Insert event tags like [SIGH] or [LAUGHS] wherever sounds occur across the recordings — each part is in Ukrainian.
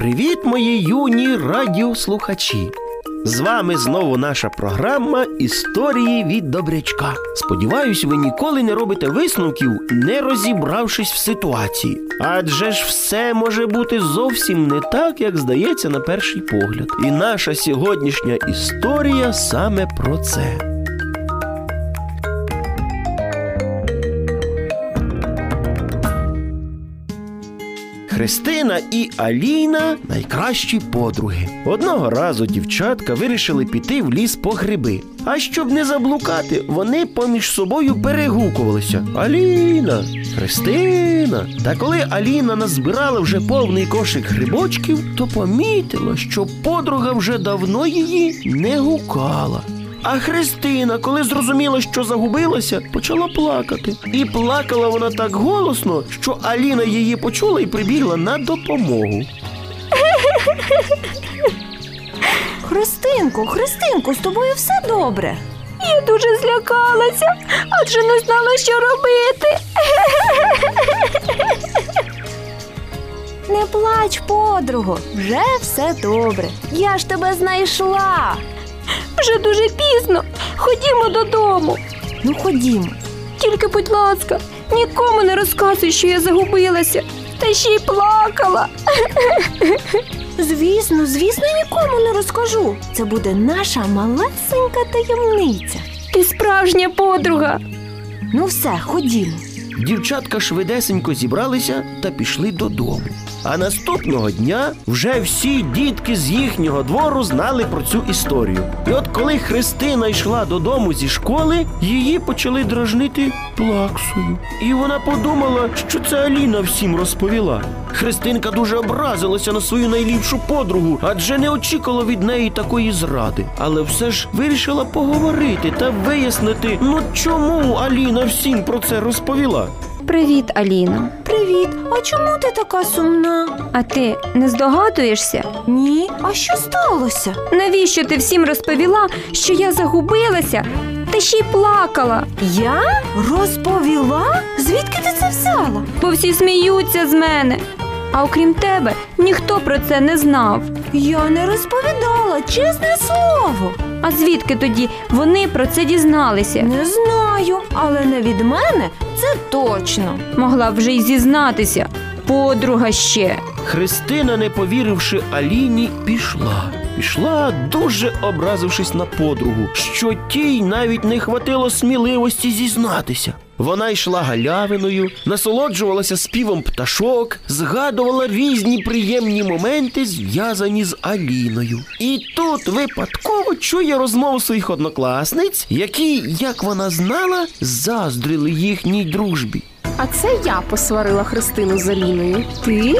Привіт, мої юні радіослухачі! З вами знову наша програма Історії від Добрячка. Сподіваюсь, ви ніколи не робите висновків, не розібравшись в ситуації. Адже ж все може бути зовсім не так, як здається на перший погляд. І наша сьогоднішня історія саме про це. Христина і Аліна найкращі подруги. Одного разу дівчатка вирішили піти в ліс по гриби. А щоб не заблукати, вони поміж собою перегукувалися: Аліна, Христина. Та коли Аліна назбирала вже повний кошик грибочків, то помітила, що подруга вже давно її не гукала. А Христина, коли зрозуміла, що загубилася, почала плакати. І плакала вона так голосно, що Аліна її почула і прибігла на допомогу. [LAUGHS] Христинко, Христинко, з тобою все добре. Я дуже злякалася, адже не знала, що робити. [LAUGHS] Не плач, подруго, вже все добре. Я ж тебе знайшла. Вже дуже пізно. Ходімо додому. Ну ходімо. Тільки, будь ласка, нікому не розказуй, що я загубилася. Та ще й плакала. Звісно, звісно, нікому не розкажу. Це буде наша малесенька таємниця. Ти справжня подруга. Ну все, ходімо. Дівчатка швидесенько зібралися та пішли додому. А наступного дня вже всі дітки з їхнього двору знали про цю історію. І от коли Христина йшла додому зі школи, її почали дражнити плаксою. І вона подумала, що це Аліна всім розповіла. Христинка дуже образилася на свою найліпшу подругу, адже не очікувала від неї такої зради. Але все ж вирішила поговорити та вияснити, ну чому Аліна всім про це розповіла. Привіт, Аліно. Привіт, а чому ти така сумна? А ти не здогадуєшся? Ні, а що сталося? Навіщо ти всім розповіла, що я загубилася? Та ще й плакала, Я розповіла? Звідки ти це взяла? бо всі сміються з мене. А окрім тебе, ніхто про це не знав. Я не розповідала, чесне слово. А звідки тоді вони про це дізналися? Не знаю, але не від мене це точно. Могла б вже й зізнатися. Подруга ще. Христина, не повіривши Аліні, пішла. Пішла, дуже образившись на подругу, що тій навіть не хватило сміливості зізнатися. Вона йшла галявиною, насолоджувалася співом пташок, згадувала різні приємні моменти, зв'язані з Аліною. І тут випадково чує розмову своїх однокласниць, які, як вона знала, заздрили їхній дружбі. А це я посварила Христину з Аліною. Ти?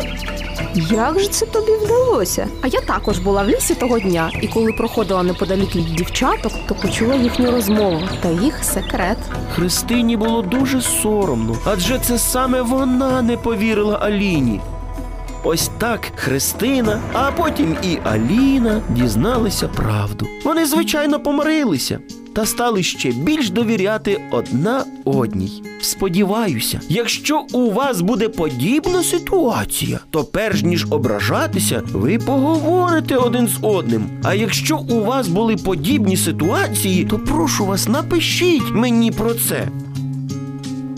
Як же це тобі вдалося? А я також була в лісі того дня, і коли проходила неподалік від дівчаток, то почула їхню розмову та їх секрет. Христині було дуже соромно, адже це саме вона не повірила Аліні. Ось так Христина, а потім і Аліна дізналися правду. Вони, звичайно, помирилися та стали ще більш довіряти одна одній. Сподіваюся, якщо у вас буде подібна ситуація, то перш ніж ображатися, ви поговорите один з одним. А якщо у вас були подібні ситуації, то прошу вас, напишіть мені про це.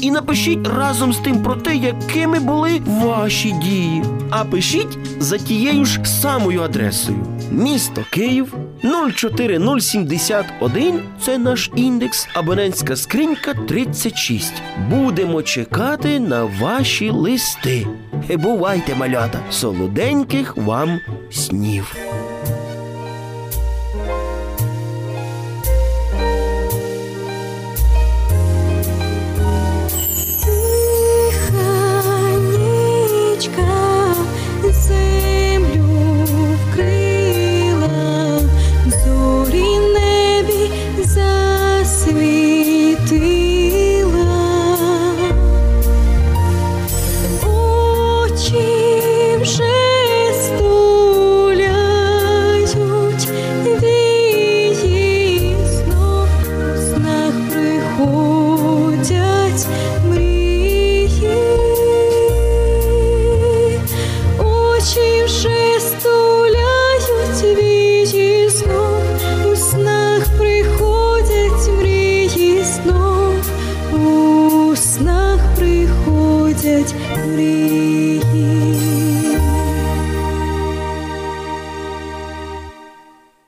І напишіть разом з тим про те, якими були ваші дії. А пишіть за тією ж самою адресою: місто Київ 04071 це наш індекс, абонентська скринька 36. Будемо чекати на ваші листи. Бувайте, малята, солоденьких вам снів. 찢으리